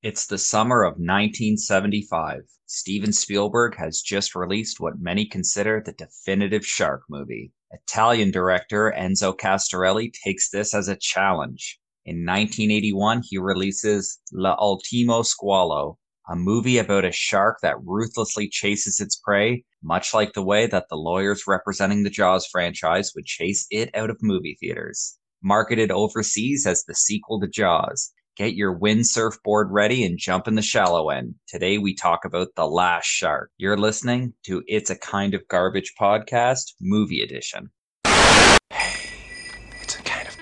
It's the summer of 1975. Steven Spielberg has just released what many consider the definitive shark movie. Italian director Enzo Castellari takes this as a challenge. In 1981, he releases L'Ultimo Squalo, a movie about a shark that ruthlessly chases its prey, much like the way that the lawyers representing the Jaws franchise would chase it out of movie theaters. Marketed overseas as the sequel to Jaws, Get your windsurf board ready and jump in the shallow end. Today we talk about The Last Shark. You're listening to It's a Kind of Garbage podcast, movie edition. Hey, it's a kind of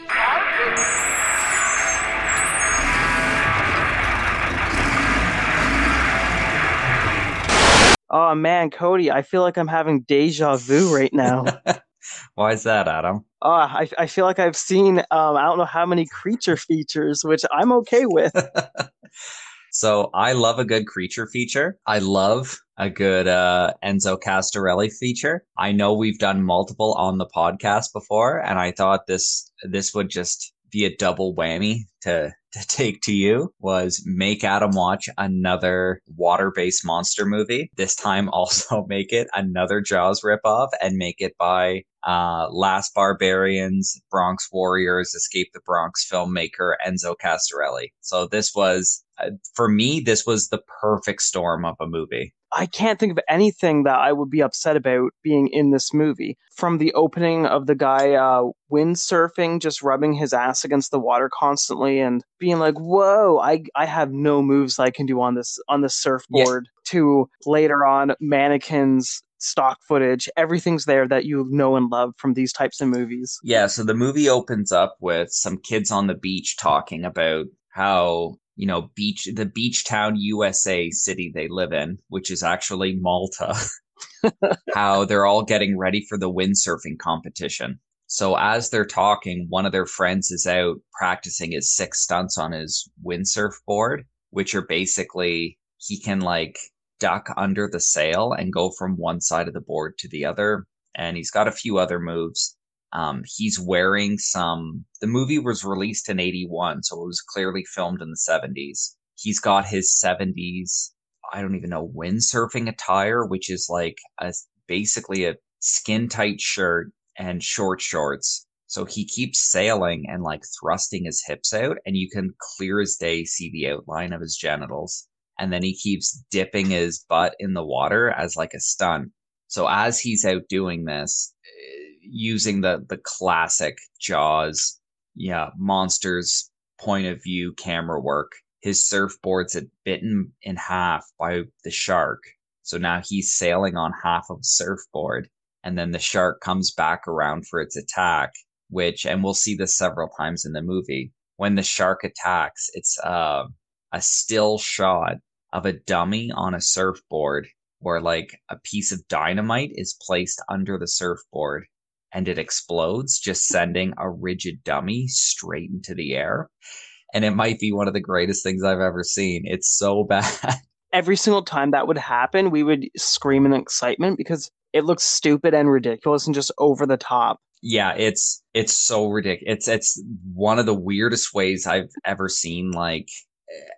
Oh man, Cody, I feel like I'm having deja vu right now. Why is that, Adam? Oh, I, I feel like I've seen um, I don't know how many creature features, which I'm okay with. so I love a good creature feature. I love a good uh, Enzo Castellari feature. I know we've done multiple on the podcast before, and I thought this this would just be a double whammy to to take to you was make Adam watch another water-based monster movie. This time also make it another Jaws ripoff and make it by uh, Last Barbarians, Bronx Warriors, Escape the Bronx filmmaker Enzo Castellari. So this was, uh, for me, this was the perfect storm of a movie. I can't think of anything that I would be upset about being in this movie. From the opening of the guy uh, windsurfing, just rubbing his ass against the water constantly, and being like, "Whoa, I I have no moves I can do on this on this surfboard." Yeah. To later on, mannequins stock footage, everything's there that you know and love from these types of movies. Yeah, so the movie opens up with some kids on the beach talking about how, you know, beach the beach town USA city they live in, which is actually Malta. how they're all getting ready for the windsurfing competition. So as they're talking, one of their friends is out practicing his six stunts on his windsurf board, which are basically he can like duck under the sail and go from one side of the board to the other. And he's got a few other moves. Um, he's wearing some. The movie was released in 81, so it was clearly filmed in the 70s. He's got his 70s, I don't even know, windsurfing attire, which is like a, basically a skin tight shirt and short shorts. So he keeps sailing and like thrusting his hips out, and you can clear as day see the outline of his genitals and then he keeps dipping his butt in the water as like a stunt. So as he's out doing this, using the the classic Jaws, yeah, monsters point of view camera work, his surfboard's had bitten in half by the shark. So now he's sailing on half of a surfboard, and then the shark comes back around for its attack. Which, and we'll see this several times in the movie. When the shark attacks, it's uh, a still shot of a dummy on a surfboard where like a piece of dynamite is placed under the surfboard and it explodes, just sending a rigid dummy straight into the air. And it might be one of the greatest things I've ever seen. It's so bad. Every single time that would happen, we would scream in excitement because it looks stupid and ridiculous and just over the top. Yeah, it's it's so ridiculous. It's it's one of the weirdest ways I've ever seen like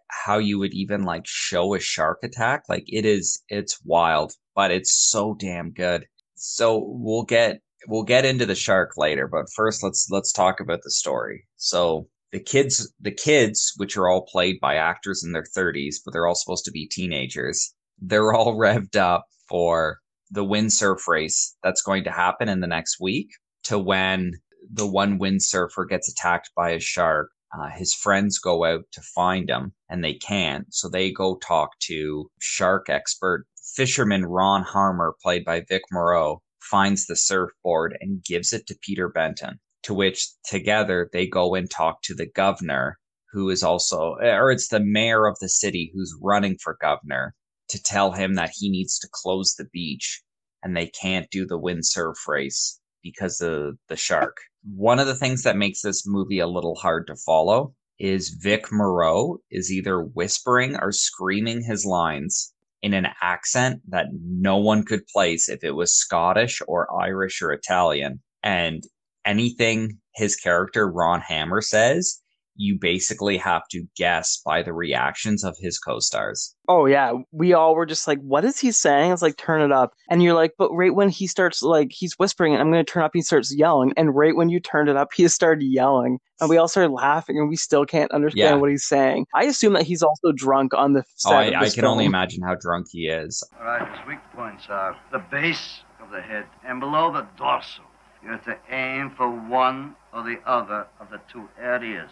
how you would even like show a shark attack. Like it is, it's wild, but it's so damn good. So we'll get we'll get into the shark later, but first let's let's talk about the story. So the kids the kids, which are all played by actors in their 30s, but they're all supposed to be teenagers, they're all revved up for the windsurf race that's going to happen in the next week to when the one windsurfer gets attacked by a shark uh, his friends go out to find him and they can't. So they go talk to shark expert fisherman Ron Harmer, played by Vic Morrow, finds the surfboard and gives it to Peter Benton. To which together they go and talk to the governor, who is also, or it's the mayor of the city who's running for governor to tell him that he needs to close the beach and they can't do the windsurf race because of the shark. One of the things that makes this movie a little hard to follow is Vic Morrow is either whispering or screaming his lines in an accent that no one could place if it was Scottish or Irish or Italian. And anything his character Ron Hammer says, you basically have to guess by the reactions of his co-stars. Oh yeah, we all were just like, "What is he saying?" It's like, "Turn it up," and you're like, "But right when he starts like he's whispering, and I'm going to turn up," he starts yelling, and right when you turned it up, he started yelling, and we all started laughing, and we still can't understand Yeah. what he's saying. I assume that he's also drunk on the set Oh, I, of I this can only imagine how drunk he is. All right, his weak points are the base of the head and below the dorsal. You have to aim for one or the other of the two areas.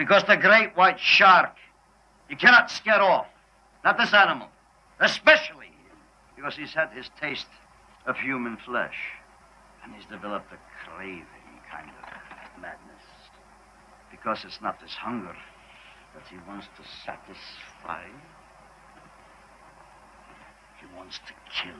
Because the great white shark, you cannot scare off. Not this animal. Especially. Because he's had his taste of human flesh. And he's developed a craving kind of madness. Because it's not this hunger that he wants to satisfy. He wants to kill.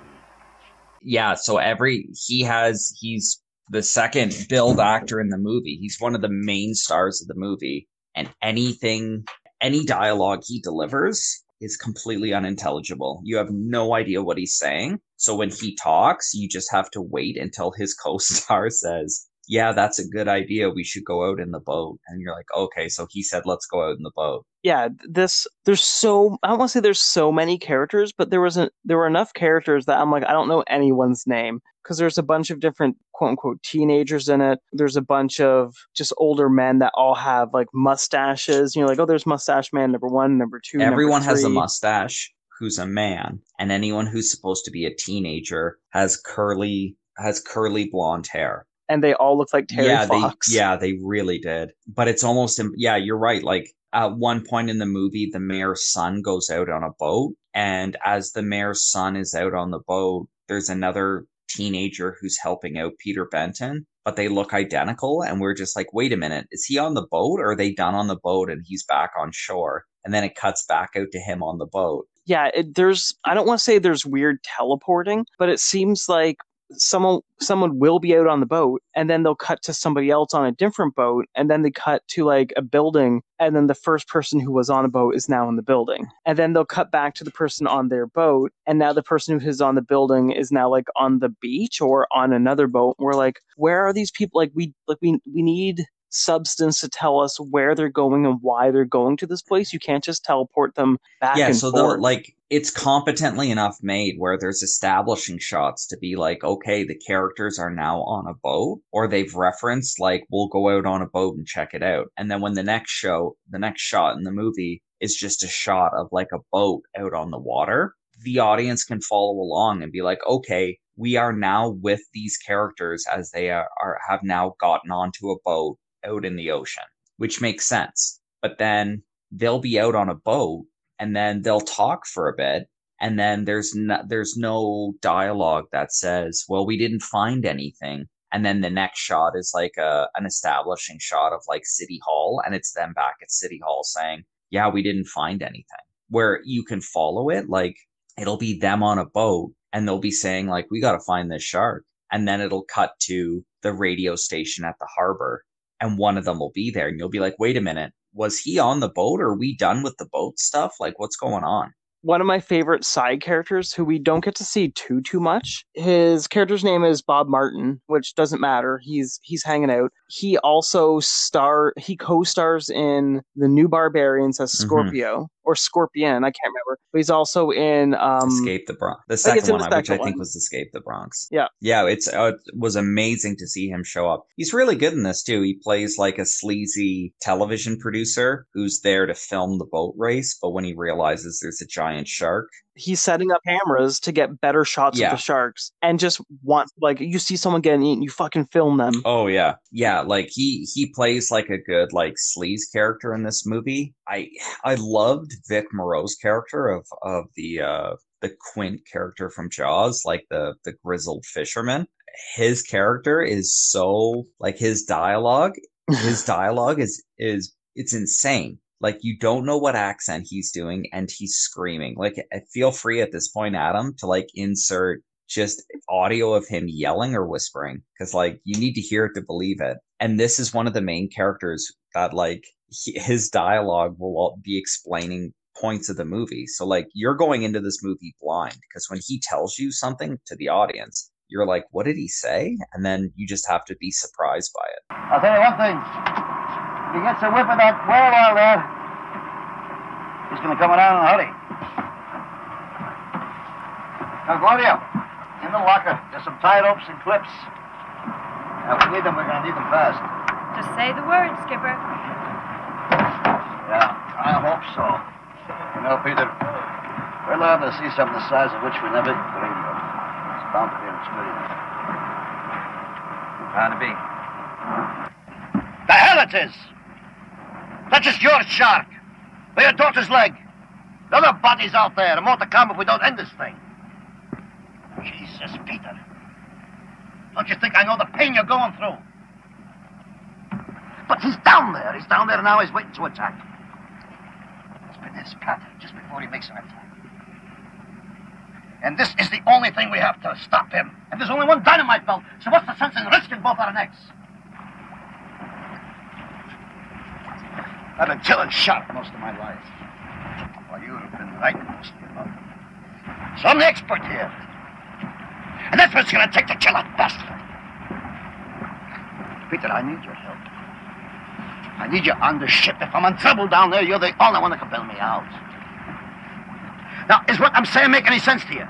Yeah, so every he has he's the second billed actor in the movie. He's one of the main stars of the movie, and anything, any dialogue he delivers is completely unintelligible. You have no idea what he's saying. So when he talks, you just have to wait until his co-star says, "Yeah, that's a good idea. We should go out in the boat." And you're like, "Okay, so he said let's go out in the boat." yeah this there's so i don't want to say there's so many characters but there wasn't there were enough characters that i'm like i don't know anyone's name because there's a bunch of different quote unquote teenagers in it there's a bunch of just older men that all have like mustaches you know like oh there's mustache man number one number two number Everyone has a mustache who's a man, and anyone who's supposed to be a teenager has curly has curly blonde hair. and they all look like terry yeah, fox they yeah, they really did. But it's almost yeah, you're right. Like at one point in the movie, the mayor's son goes out on a boat, and as the mayor's son is out on the boat, there's another teenager who's helping out Peter Benton, but they look identical, and we're just like, wait a minute, is he on the boat, or are they done on the boat and he's back on shore? And then it cuts back out to him on the boat. yeah it, there's i don't want to say there's weird teleporting but it seems like someone someone will be out on the boat and then they'll cut to somebody else on a different boat and then they cut to like a building and then the first person who was on a boat is now in the building. And then they'll cut back to the person on their boat and now the person who is on the building is now like on the beach or on another boat. We're like where are these people? Like we like we we need substance to tell us where they're going and why they're going to this place. You can't just teleport them back yeah so the like it's competently enough made where there's establishing shots to be like okay the characters are now on a boat or they've referenced like we'll go out on a boat and check it out. And then when the next show the next shot in the movie is just a shot of like a boat out on the water the audience can follow along and be like okay we are now with these characters as they are, are have now gotten onto a boat out in the ocean which makes sense. But then they'll be out on a boat and then they'll talk for a bit and then there's no, there's no dialogue that says well we didn't find anything. And then the next shot is like a an establishing shot of like city hall and it's them back at city hall saying yeah we didn't find anything. Where you can follow it like it'll be them on a boat and they'll be saying like we got to find this shark. And then it'll cut to the radio station at the harbor and one of them will be there and you'll be like wait a minute was he on the boat or are we done with the boat stuff like what's going on one of my favorite side characters who we don't get to see too too much. His character's name is Bob Martin, which doesn't matter. He's he's hanging out. He also star he co-stars in The New Barbarians as Mhm. Scorpio or Scorpion, I can't remember. But he's also in um escape the bronx the second one the which i think was escape the bronx Yeah. yeah it's uh, it was amazing to see him show up he's really good in this too he plays like a sleazy television producer who's there to film the boat race but when he realizes there's a giant shark he's setting up cameras to get better shots Yeah. of the sharks and just wants like you see someone getting eaten, you fucking film them. Oh yeah, yeah. Like he he plays like a good like sleaze character in this movie. I I loved Vic Morrow's character of of the uh the Quint character from Jaws, like the the grizzled fisherman. His character is so like his dialogue. His dialogue is is it's insane. Like you don't know what accent he's doing, and he's screaming. Like feel free at this point, Adam, to like insert just audio of him yelling or whispering because like you need to hear it to believe it and this is one of the main characters that like he, his dialogue will be explaining points of the movie so like you're going into this movie blind because when he tells you something to the audience you're like what did he say and then you just have to be surprised by it I'll tell you one thing. If he gets a whiff of that whale oil there, he's going to come around in a hurry. Now, Gloria, in the locker, there's some tie ropes and clips. Now, if we need them, we're going to need them fast. Just say the word, Skipper. Yeah, I hope so. You know, Peter, we're liable to see something the size of which we never dreamed of. It's bound to be an experience. Bound to be. The hell it is! That's just your shark. Or your daughter's leg. The other bodies out there, more to come if we don't end this thing. Jesus, Peter. Don't you think I know the pain you're going through? But he's down there. He's down there now. He's waiting to attack. It's been his pattern just before he makes an attack. And this is the only thing we have to stop him. And there's only one dynamite belt, so what's the sense in risking both our necks? I've been killing shark most of my life. While you have been right most of your life. So I'm the expert here. And that's what it's going to take to kill that bastard. Peter, I need your help. I need you on the ship. If I'm in trouble down there, you're the only one that can bail me out. Now, is what I'm saying make any sense to you?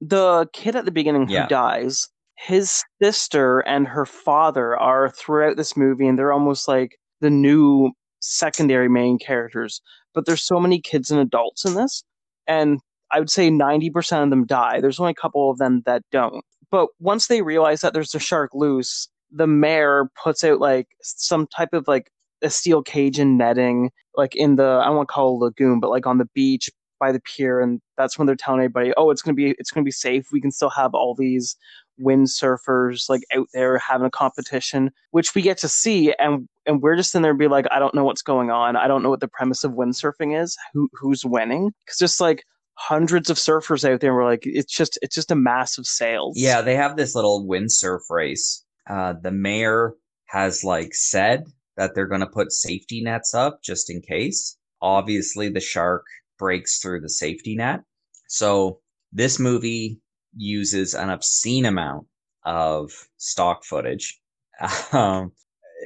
The kid at the beginning Yeah. who dies, his sister and her father are throughout this movie, and they're almost like the new secondary main characters. But there's so many kids and adults in this, and I would say 90% of them die. There's only a couple of them that don't. But once they realize that there's a shark loose, the mayor puts out like some type of like a steel cage and netting, like in the I don't want to call it lagoon, but like on the beach by the pier, and that's when they're telling everybody, "Oh, it's gonna be it's gonna be safe. We can still have all these windsurfers like out there having a competition," which we get to see, and and we're just in there be like, "I don't know what's going on. I don't know what the premise of windsurfing is. Who who's winning?" Because just like hundreds of surfers out there, and we're like, it's just it's just a massive sales. Yeah, they have this little windsurf race. Uh, the mayor has like said that they're going to put safety nets up just in case. Obviously, the shark breaks through the safety net. So this movie uses an obscene amount of stock footage. Um,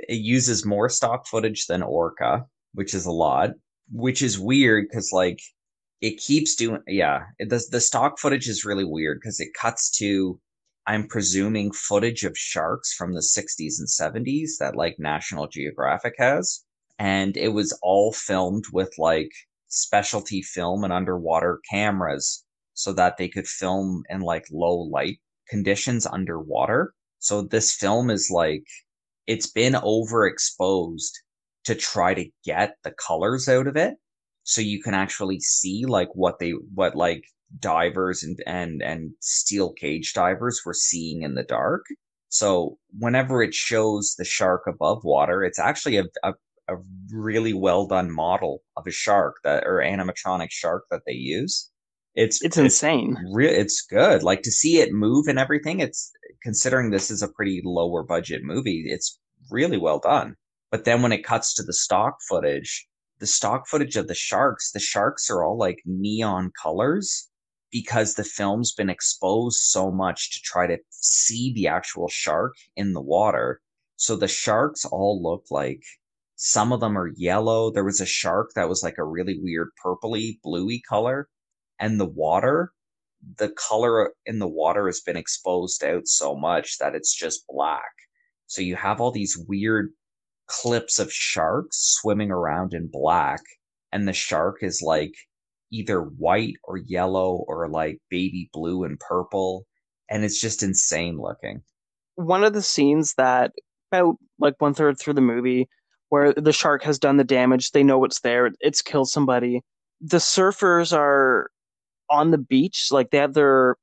it uses more stock footage than Orca, which is a lot, which is weird because like it keeps doing yeah it, the, the stock footage is really weird because it cuts to i'm presuming footage of sharks from the 60s and 70s that like national geographic has. And it was all filmed with like specialty film and underwater cameras so that they could film in like low light conditions underwater. So this film is like it's been overexposed to try to get the colors out of it so you can actually see like what they what like divers and and and steel cage divers were seeing in the dark so whenever it shows the shark above water it's actually a, a, a really well done model of a shark that or animatronic shark that they use it's it's insane. Re- it's good. Like to see it move and everything. It's considering this is a pretty lower budget movie. It's really well done. But then when it cuts to the stock footage, the stock footage of the sharks, the sharks are all like neon colors because the film's been exposed so much to try to see the actual shark in the water. So the sharks all look like some of them are yellow. There was a shark that was like a really weird purpley, bluey color. And the water, the color in the water has been exposed out so much that it's just black. So you have all these weird clips of sharks swimming around in black, and the shark is like either white or yellow or like baby blue and purple. And it's just insane looking. One of the scenes that about like one third through the movie where the shark has done the damage, they know it's there, it's killed somebody. The surfers are on the beach, like they have their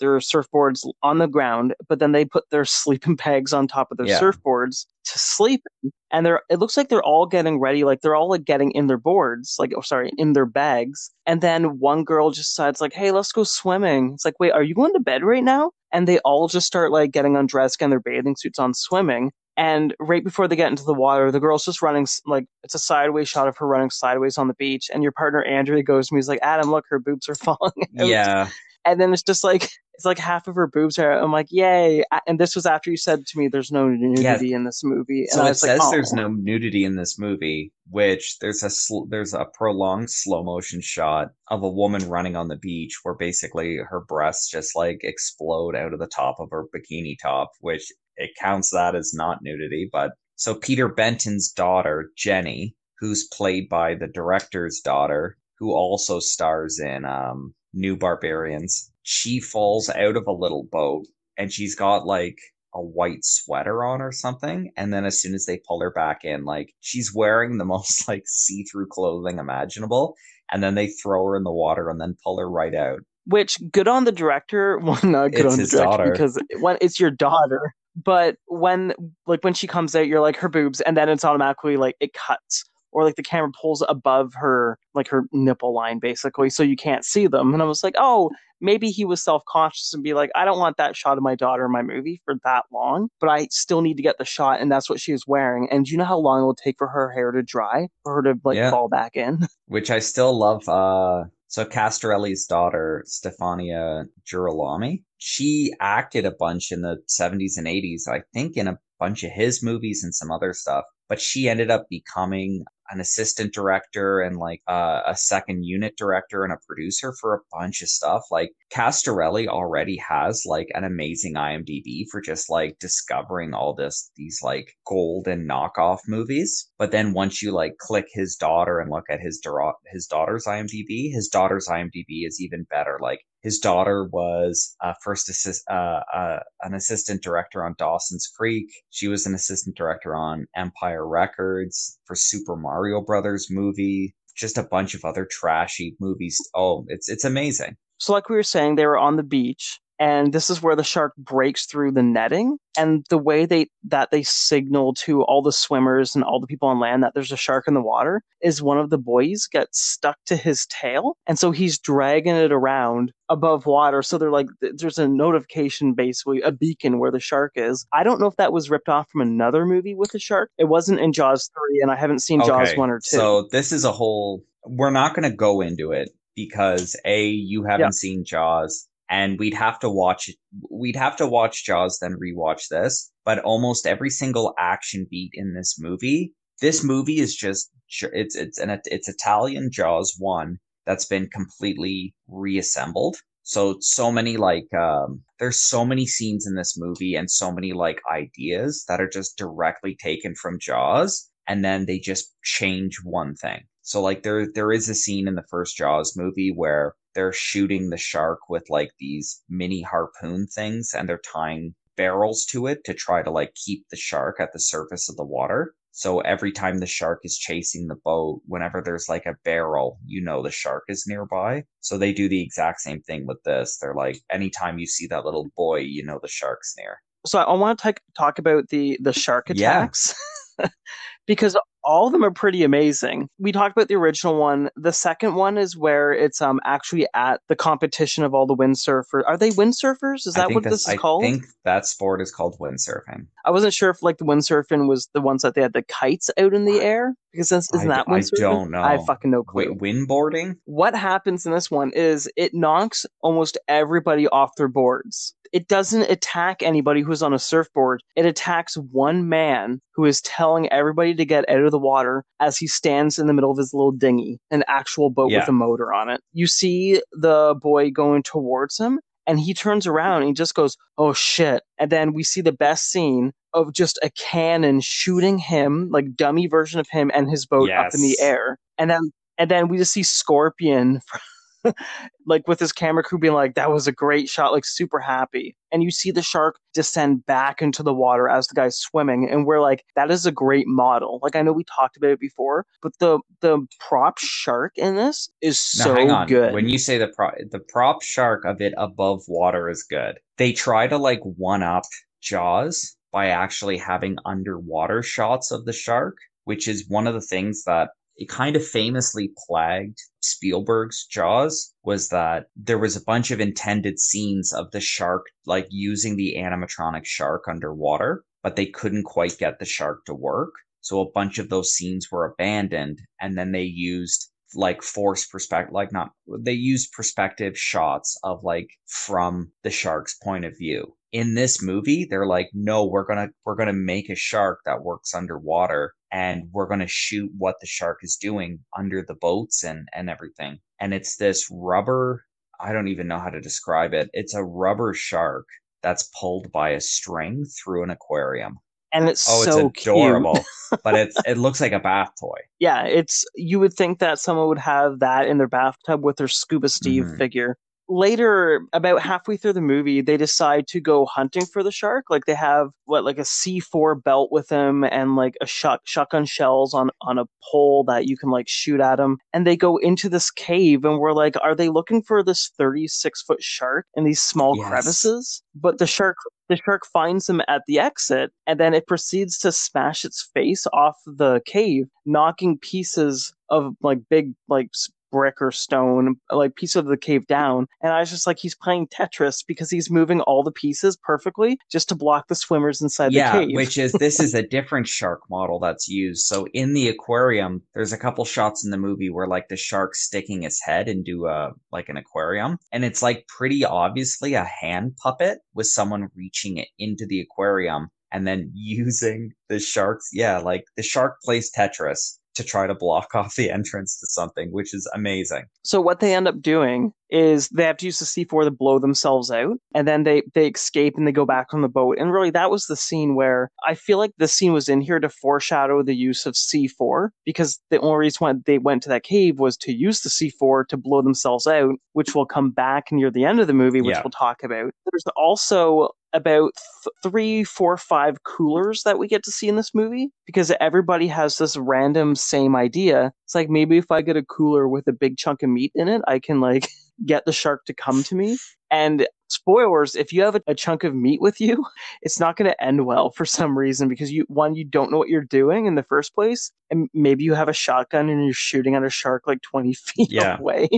their surfboards on the ground, but then they put their sleeping bags on top of their Yeah. surfboards to sleep in. And they're it looks like they're all getting ready, like they're all like getting in their boards, like oh sorry, in their bags. And then one girl just decides like, hey, let's go swimming. It's like, wait, are you going to bed right now? And they all just start like getting undressed, getting their bathing suits on, swimming. And right before they get into the water, the girl's just running like it's a sideways shot of her running sideways on the beach. And your partner Andrea goes to me, he's like, Adam, look, her boobs are falling out. Yeah. And then it's just like it's like half of her boobs are. I'm like, yay! And this was after you said to me, "There's no nudity yeah. in this movie." And so it says like, oh. there's no nudity in this movie, which there's a sl- there's a prolonged slow motion shot of a woman running on the beach, where basically her breasts just like explode out of the top of her bikini top, which it counts that as not nudity. But so Peter Benton's daughter Jenny, who's played by the director's daughter, who also stars in um, New Barbarians she falls out of a little boat and she's got like a white sweater on or something and then as soon as they pull her back in like she's wearing the most like see-through clothing imaginable and then they throw her in the water and then pull her right out which good on the director well not good it's on the director daughter. because when it's your daughter but when like when she comes out you're like her boobs and then it's automatically like it cuts or like the camera pulls above her like her nipple line basically so you can't see them. And i was like oh maybe he was self-conscious and be like i don't want that shot of my daughter in my movie for that long but i still need to get the shot and that's what she was wearing and do you know how long it will take for her hair to dry for her to like yeah. fall back in? Which i still love uh so Castellari's daughter, Stefania Girolami, she acted a bunch in the 70s and 80s, I think in a bunch of his movies and some other stuff. But she ended up becoming an assistant director and like uh, a second unit director and a producer for a bunch of stuff. Like Castellari already has like an amazing IMDb for just like discovering all this these like golden knockoff movies. But then once you like click his daughter and look at his da- his daughter's IMDb, his daughter's IMDb is even better. Like his daughter was a first assist, uh, uh, an assistant director on Dawson's Creek. She was an assistant director on Empire Records for Super Mario Brothers movie. Just a bunch of other trashy movies. Oh, it's it's amazing. So, like we were saying, they were on the beach and this is where the shark breaks through the netting and the way they that they signal to all the swimmers and all the people on land that there's a shark in the water is one of the boys gets stuck to his tail and so he's dragging it around above water. So they're like there's a notification basically a beacon where the shark is. I don't know if that was ripped off from another movie with the shark. It wasn't in jaws 3 and i haven't seen okay, jaws 1 or 2 so this is a whole we're not going to go into it because a you haven't yeah. seen jaws and we'd have to watch we'd have to watch Jaws then rewatch this. But almost every single action beat in this movie, this movie is just it's it's an it's Italian Jaws one that's been completely reassembled. So so many like um there's so many scenes in this movie and so many like ideas that are just directly taken from Jaws and then they just change one thing. So like there there is a scene in the first Jaws movie where they're shooting the shark with like these mini harpoon things and they're tying barrels to it to try to like keep the shark at the surface of the water. So every time the shark is chasing the boat, whenever there's like a barrel, you know the shark is nearby. So they do the exact same thing with this. They're like, anytime you see that little boy, you know the shark's near. So I want to talk about the the shark attacks. Yeah. because all of them are pretty amazing. We talked about the original one. The second one is where it's um actually at the competition of all the windsurfers. Are they windsurfers? Is that what this is I called? I think that sport is called windsurfing. I wasn't sure if like the windsurfing was the ones that they had the kites out in the air because isn't that windsurfing? I don't know. I fucking no clue. Wait, windboarding? What happens in this one is it knocks almost everybody off their boards it doesn't attack anybody who's on a surfboard. It attacks one man who is telling everybody to get out of the water as he stands in the middle of his little dinghy, an actual boat yeah. with a motor on it. You see the boy going towards him, and he turns around and he just goes, Oh shit. And then we see the best scene of just a cannon shooting him, like dummy version of him and his boat yes. up in the air. And then and then we just see Scorpion like with his camera crew being like, that was a great shot, like super happy. And you see the shark descend back into the water as the guy's swimming. And we're like, that is a great model. Like I know we talked about it before, but the the prop shark in this is so now, good. When you say the prop the prop shark of it above water is good. They try to like one up Jaws by actually having underwater shots of the shark, which is one of the things that it kind of famously plagued Spielberg's Jaws was that there was a bunch of intended scenes of the shark like using the animatronic shark underwater, but they couldn't quite get the shark to work. So a bunch of those scenes were abandoned and then they used like force perspective like not they used perspective shots of like from the shark's point of view in this movie they're like no we're gonna we're gonna make a shark that works underwater and we're gonna shoot what the shark is doing under the boats and and everything and it's this rubber i don't even know how to describe it it's a rubber shark that's pulled by a string through an aquarium and it's oh so it's adorable cute. but it's it looks like a bath toy yeah, it's you would think that someone would have that in their bathtub with their Scuba Steve Mhm. figure. Later, about halfway through the movie, they decide to go hunting for the shark. Like they have what, like a C four belt with them, and like a shot shotgun shells on on a pole that you can like shoot at them. And they go into this cave, and we're like, are they looking for this thirty six foot shark in these small Yes. crevices? But the shark the shark finds them at the exit and then it proceeds to smash its face off the cave knocking pieces of like big like brick or stone like piece of the cave down and i was just like he's playing tetris because he's moving all the pieces perfectly just to block the swimmers inside yeah, the cave which is this is a different shark model that's used. So in the aquarium, there's a couple shots in the movie where like the shark's sticking its head into a like an aquarium, and it's like pretty obviously a hand puppet with someone reaching it into the aquarium and then using the shark's yeah, like the shark plays Tetris to try to block off the entrance to something, which is amazing. So what they end up doing is they have to use the C4 to blow themselves out, and then they they escape and they go back on the boat. And really, that was the scene where I feel like the scene was in here to foreshadow the use of C4 because the only reason why they went to that cave was to use the C4 to blow themselves out, which will come back near the end of the movie, which Yeah. we'll talk about. There's also about th- three, four, five coolers that we get to see in this movie because everybody has this random same idea. It's like maybe if I get a cooler with a big chunk of meat in it, I can like get the shark to come to me. And spoilers, if you have a, a chunk of meat with you, it's not going to end well for some reason because you one you don't know what you're doing in the first place, and maybe you have a shotgun and you're shooting at a shark like 20 feet Yeah. away,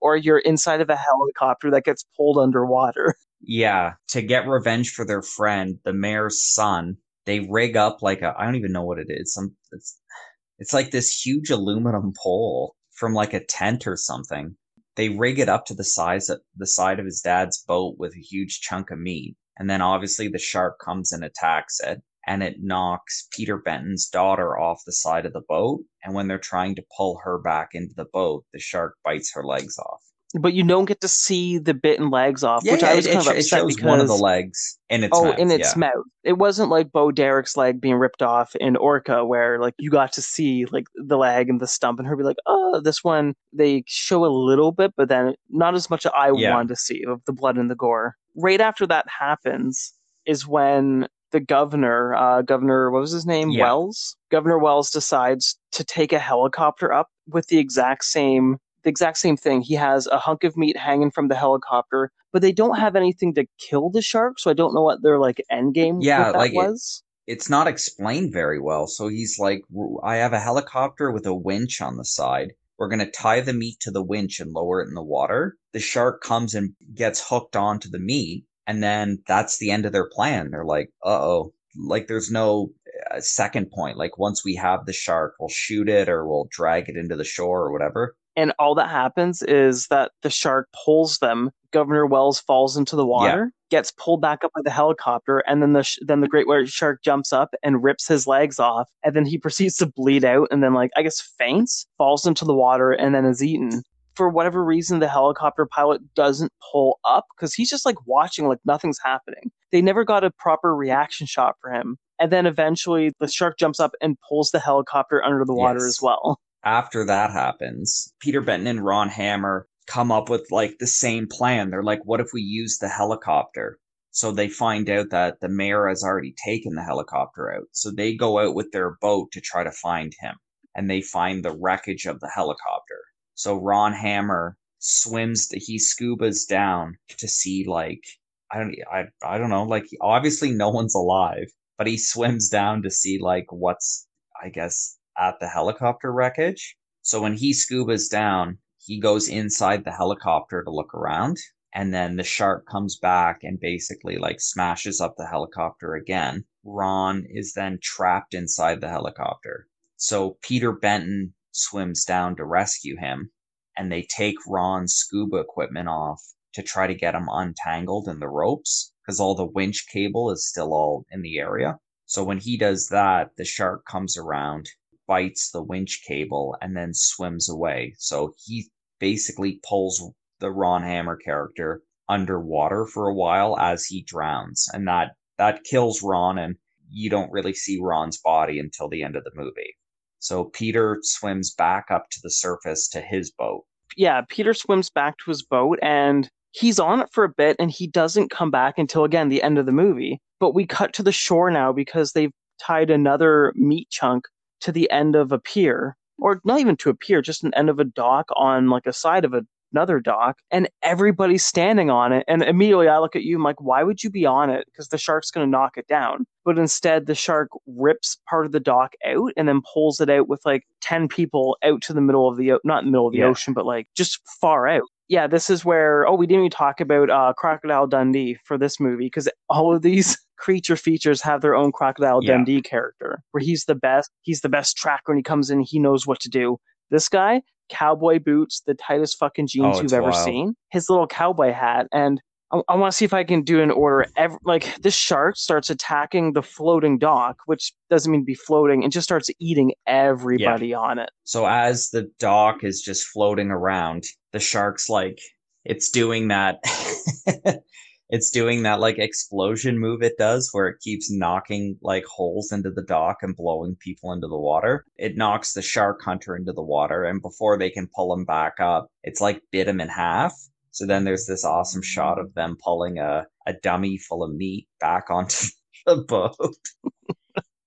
or you're inside of a helicopter that gets pulled underwater. Yeah, to get revenge for their friend, the mayor's son, they rig up like a I don't even know what it is. Some it's it's like this huge aluminum pole from like a tent or something. They rig it up to the size of the side of his dad's boat with a huge chunk of meat. And then obviously the shark comes and attacks it and it knocks Peter Benton's daughter off the side of the boat. And when they're trying to pull her back into the boat, the shark bites her legs off. But you don't get to see the bitten legs off, which I was it, kind it, of it shows because one of the legs in its oh, mouth. in its yeah. mouth. It wasn't like Bo Derek's leg being ripped off in Orca, where like you got to see like the leg and the stump, and her be like, "Oh, this one." They show a little bit, but then not as much as I Yeah. wanted to see of the blood and the gore. Right after that happens is when the governor, uh, Governor, what was his name? Yeah. Wells. Governor Wells decides to take a helicopter up with the exact same the exact same thing. He has a hunk of meat hanging from the helicopter, but they don't have anything to kill the shark, so I don't know what their like end game Yeah, like it- was. it's not explained very well. So he's like, I have a helicopter with a winch on the side. We're going to tie the meat to the winch and lower it in the water. The shark comes and gets hooked onto the meat. And then that's the end of their plan. They're like, uh oh. Like there's no uh, second point. Like once we have the shark, we'll shoot it or we'll drag it into the shore or whatever. And all that happens is that the shark pulls them. Governor Wells falls into the water, gets pulled back up by the helicopter, and then the sh- then the great white shark jumps up and rips his legs off, and then he proceeds to bleed out, and then like I guess faints, falls into the water, and then is eaten. For whatever reason, the helicopter pilot doesn't pull up because he's just like watching, like nothing's happening. They never got a proper reaction shot for him. And then eventually the shark jumps up and pulls the helicopter under the water Yes. as well. After that happens, Peter Benton and Ron Hammer come up with like the same plan. They're like, what if we use the helicopter? So they find out that the mayor has already taken the helicopter out. So they go out with their boat to try to find him. And they find the wreckage of the helicopter. So Ron Hammer swims, to, he scubas down to see like, I don't, I, I don't know, like obviously no one's alive, but he swims down to see like what's, I guess, at the helicopter wreckage. So when he scubas down, he goes inside the helicopter to look around. And then the shark comes back and basically like smashes up the helicopter again. Ron is then trapped inside the helicopter. So Peter Benton swims down to rescue him, and they take Ron's scuba equipment off to try to get him untangled in the ropes because all the winch cable is still all in the area. So when he does that, the shark comes around, bites the winch cable, and then swims away. So he basically pulls the Ron Hammer character underwater for a while as he drowns, and that that kills Ron, and you don't really see Ron's body until the end of the movie. So Peter swims back up to the surface to his boat. Yeah, Peter swims back to his boat and he's on it for a bit and he doesn't come back until again the end of the movie. But we cut to the shore now because they've tied another meat chunk to the end of a pier or not even to a pier, just an end of a dock on like a side of a another dock and everybody's standing on it. And immediately I look at you, I'm like, why would you be on it? Because the shark's going to knock it down. But instead, the shark rips part of the dock out and then pulls it out with like 10 people out to the middle of the, not in the middle of the Yeah. ocean, but like just far out. Yeah, this is where, oh, we didn't even talk about uh, Crocodile Dundee for this movie because all of these creature features have their own Crocodile Yeah. Dundee character where he's the best. He's the best tracker when he comes in. He knows what to do. This guy, cowboy boots, the tightest fucking jeans Oh, you've ever wild. seen, his little cowboy hat, and I, I want to see if I can do an order. Ev like this shark starts attacking the floating dock, which doesn't mean to be floating, and just starts eating everybody on it. So as the dock is just floating around, the shark's like it's doing that it's doing that like explosion move it does where it keeps knocking like holes into the dock and blowing people into the water. It knocks the shark hunter into the water and before they can pull him back up, it's like bit him in half. So then there's this awesome shot of them pulling a, a dummy full of meat back onto the boat.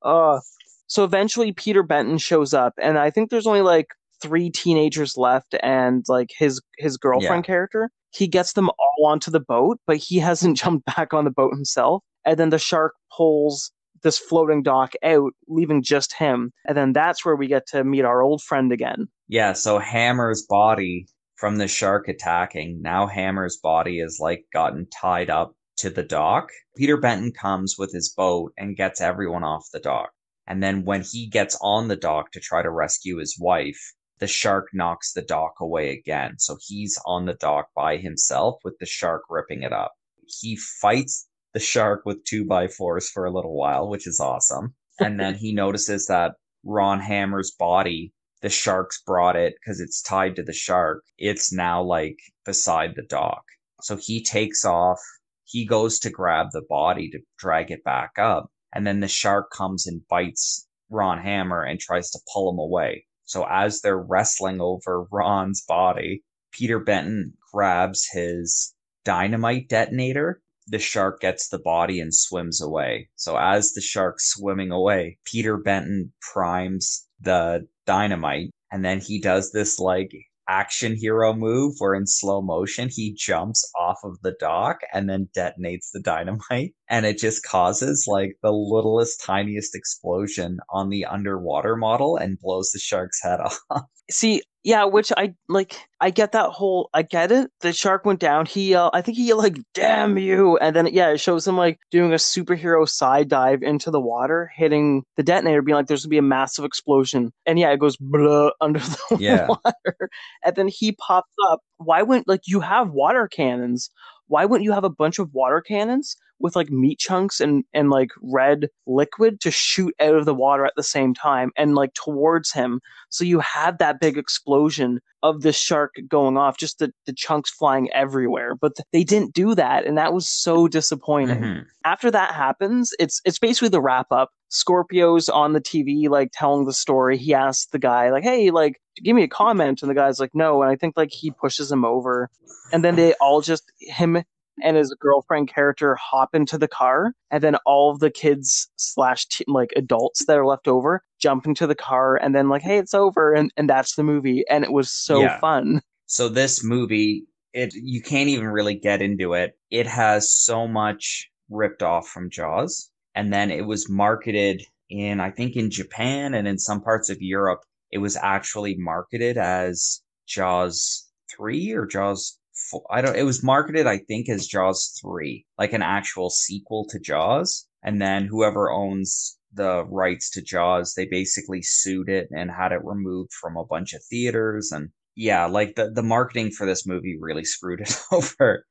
Uh, so eventually Peter Benton shows up, and I think there's only like three teenagers left, and like his his girlfriend character. He gets them all onto the boat, but he hasn't jumped back on the boat himself. And then the shark pulls this floating dock out, leaving just him. And then that's where we get to meet our old friend again. Yeah, so Hammer's body from the shark attacking, now Hammer's body is like gotten tied up to the dock. Peter Benton comes with his boat and gets everyone off the dock. And then when he gets on the dock to try to rescue his wife, the shark knocks the dock away again. So he's on the dock by himself with the shark ripping it up. He fights the shark with two by fours for a little while, which is awesome. And then he notices that Ron Hammer's body the sharks brought it because it's tied to the shark. It's now like beside the dock. So he takes off. He goes to grab the body to drag it back up. And then the shark comes and bites Ron Hammer and tries to pull him away. So as they're wrestling over Ron's body, Peter Benton grabs his dynamite detonator. The shark gets the body and swims away. So as the shark's swimming away, Peter Benton primes the dynamite and then he does this like action hero move where in slow motion he jumps off of the dock and then detonates the dynamite. And it just causes like the littlest tiniest explosion on the underwater model and blows the shark's head off. See, yeah, which I like. I get that whole. I get it. The shark went down. He, uh, I think he yelled like "damn you," and then yeah, it shows him like doing a superhero side dive into the water, hitting the detonator, being like, "There's gonna be a massive explosion," and yeah, it goes blah under the Yeah. water, and then he pops up. Why wouldn't like you have water cannons? Why wouldn't you have a bunch of water cannons with like meat chunks and and like red liquid to shoot out of the water at the same time and like towards him? So you had that big explosion of the shark going off, just the, the chunks flying everywhere. But th- they didn't do that, and that was so disappointing. Mhm. After that happens, it's it's basically the wrap up. Scorpio's on the TV, like telling the story. He asks the guy, like, "Hey, like, give me a comment," and the guy's like, "No." And I think like he pushes him over, and then they all just him and his girlfriend character hop into the car, and then all of the kids slash t- like adults that are left over jump into the car, and then like, hey, it's over, and and that's the movie, and it was so Yeah. fun. So this movie, it you can't even really get into it. It has so much ripped off from Jaws, and then it was marketed in I think in Japan and in some parts of Europe. It was actually marketed as Jaws three or Jaws. Four. I don't. It was marketed I think as Jaws three, like an actual sequel to Jaws. And then whoever owns the rights to Jaws, they basically sued it and had it removed from a bunch of theaters. And yeah, like the, the marketing for this movie really screwed it over.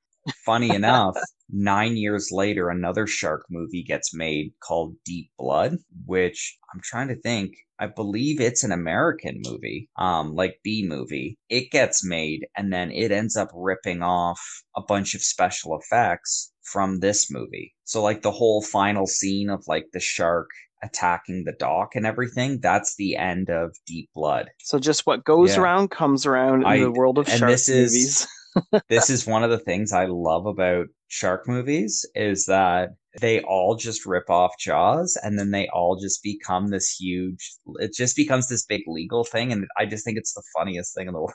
Funny enough, nine years later, another shark movie gets made called Deep Blood, which I'm trying to think. I believe it's an American movie, um, like B movie. It gets made and then it ends up ripping off a bunch of special effects from this movie. So like the whole final scene of like the shark attacking the dock and everything, that's the end of Deep Blood. So just what goes Yeah. around comes around in I- the world of shark this is- movies. this is one of the things I love about shark movies is that they all just rip off Jaws and then they all just become this huge it just becomes this big legal thing and I just think it's the funniest thing in the world.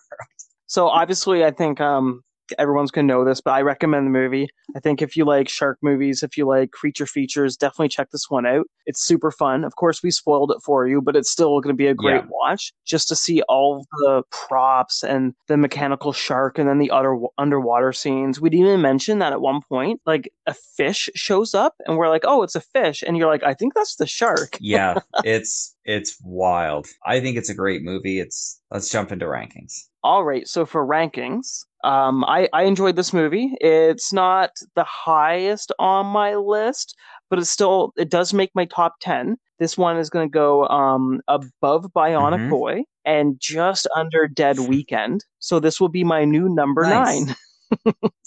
So obviously, I think um, everyone's gonna know this, but I recommend the movie. I think if you like shark movies, if you like creature features, definitely check this one out. It's super fun. Of course, we spoiled it for you, but it's still gonna be a great Yeah. watch just to see all the props and the mechanical shark and then the other underwater scenes. We didn't even mention that at one point, like a fish shows up and we're like, oh, it's a fish, and you're like, I think that's the shark. yeah, it's it's wild. I think it's a great movie. It's let's jump into rankings. All right, so for rankings, um, I, I enjoyed this movie. It's not the highest on my list, but it's still it does make my top ten. This one is going to go um, above Bionic Mhm. Boy and just under Dead Weekend. So this will be my new number Nice. nine.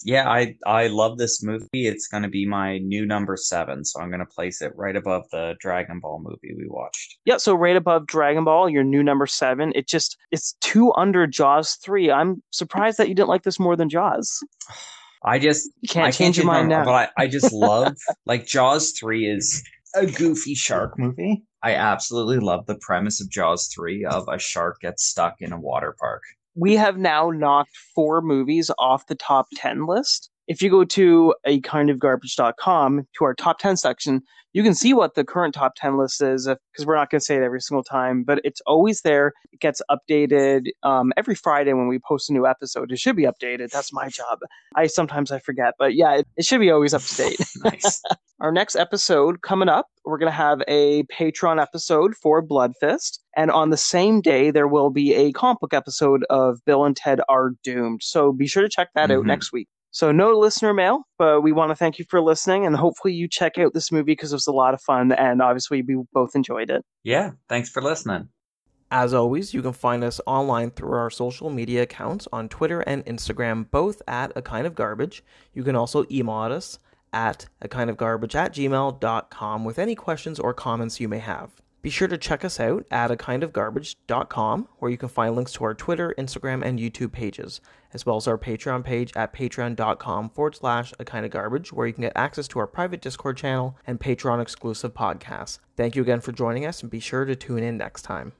Yeah, I I love this movie. It's going to be my new number 7, so I'm going to place it right above the Dragon Ball movie we watched. Yeah, so right above Dragon Ball, your new number seven. It just it's two under Jaws three. I'm surprised that you didn't like this more than Jaws. I just You can't I change your mind remember, now. But I, I just love like Jaws three is a goofy shark movie. I absolutely love the premise of Jaws three of a shark gets stuck in a water park. We have now knocked four movies off the top 10 list. If you go to a kind of garbage.com to our top 10 section, you can see what the current top 10 list is because we're not going to say it every single time, but it's always there. It gets updated um, every Friday when we post a new episode. It should be updated. That's my job. I sometimes I forget, but yeah, it, it should be always up to date. Nice. Our next episode coming up, we're going to have a Patreon episode for Blood Fist. And on the same day, there will be a comic book episode of Bill and Ted Are Doomed. So be sure to check that out Mhm. next week. So no listener mail, but we want to thank you for listening. And hopefully you check out this movie because it was a lot of fun. And obviously we both enjoyed it. yeah, thanks for listening. As always, you can find us online through our social media accounts on Twitter and Instagram, both at a kind of garbage. You can also email at us at a kind of garbage at gmail.com with any questions or comments you may have. Be sure to check us out at a kind of garbage.com, where you can find links to our Twitter, Instagram, and YouTube pages, as well as our Patreon page at patreon.com forward slash a kind of garbage, where you can get access to our private Discord channel and Patreon exclusive podcasts. Thank you again for joining us, and be sure to tune in next time.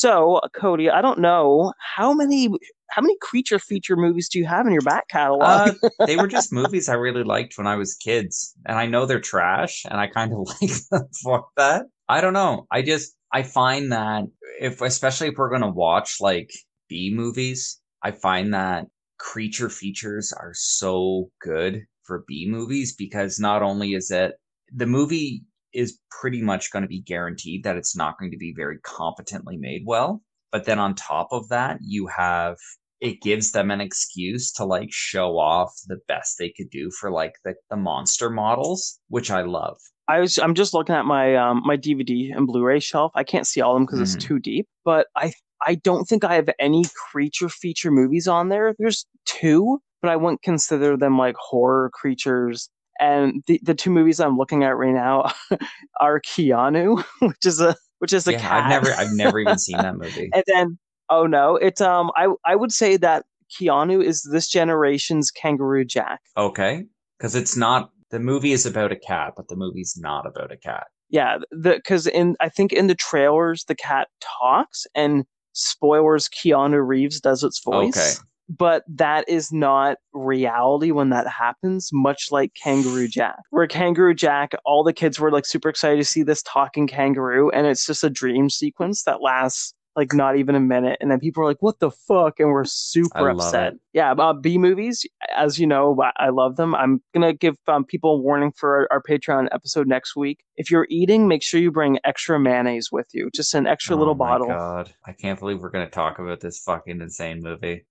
So Cody, I don't know how many how many creature feature movies do you have in your back catalog? Uh, they were just movies I really liked when I was kids, and I know they're trash, and I kind of like them for that. I don't know. I just I find that if, especially if we're gonna watch like B movies, I find that creature features are so good for B movies because not only is it the movie is pretty much going to be guaranteed that it's not going to be very competently made well, but then on top of that, you have it gives them an excuse to like show off the best they could do for like the, the monster models, which I love. I was I'm just looking at my um my DVD and Blu-ray shelf. I can't see all of them because Mhm. it's too deep, but I I don't think I have any creature feature movies on there. There's two, but I wouldn't consider them like horror creatures. And the the two movies I'm looking at right now are Keanu, which is a which is a yeah, cat. I've never I've never even seen that movie. and then oh no, it's um I I would say that Keanu is this generation's Kangaroo Jack. Okay. Because it's not the movie is about a cat, but the movie's not about a cat. Yeah, the because in I think in the trailers the cat talks and spoilers Keanu Reeves does its voice. Okay. But that is not reality when that happens, much like Kangaroo Jack. Where Kangaroo Jack, all the kids were like super excited to see this talking kangaroo, and it's just a dream sequence that lasts like not even a minute, and then people are like, "What the fuck?" and we're super upset. it. Yeah, uh, B movies, as you know, I I love them. I'm gonna give um, people a warning for our, our Patreon episode next week. If you're eating, make sure you bring extra mayonnaise with you, just an extra Oh little bottle. God. I can't believe we're going to talk about this fucking insane movie.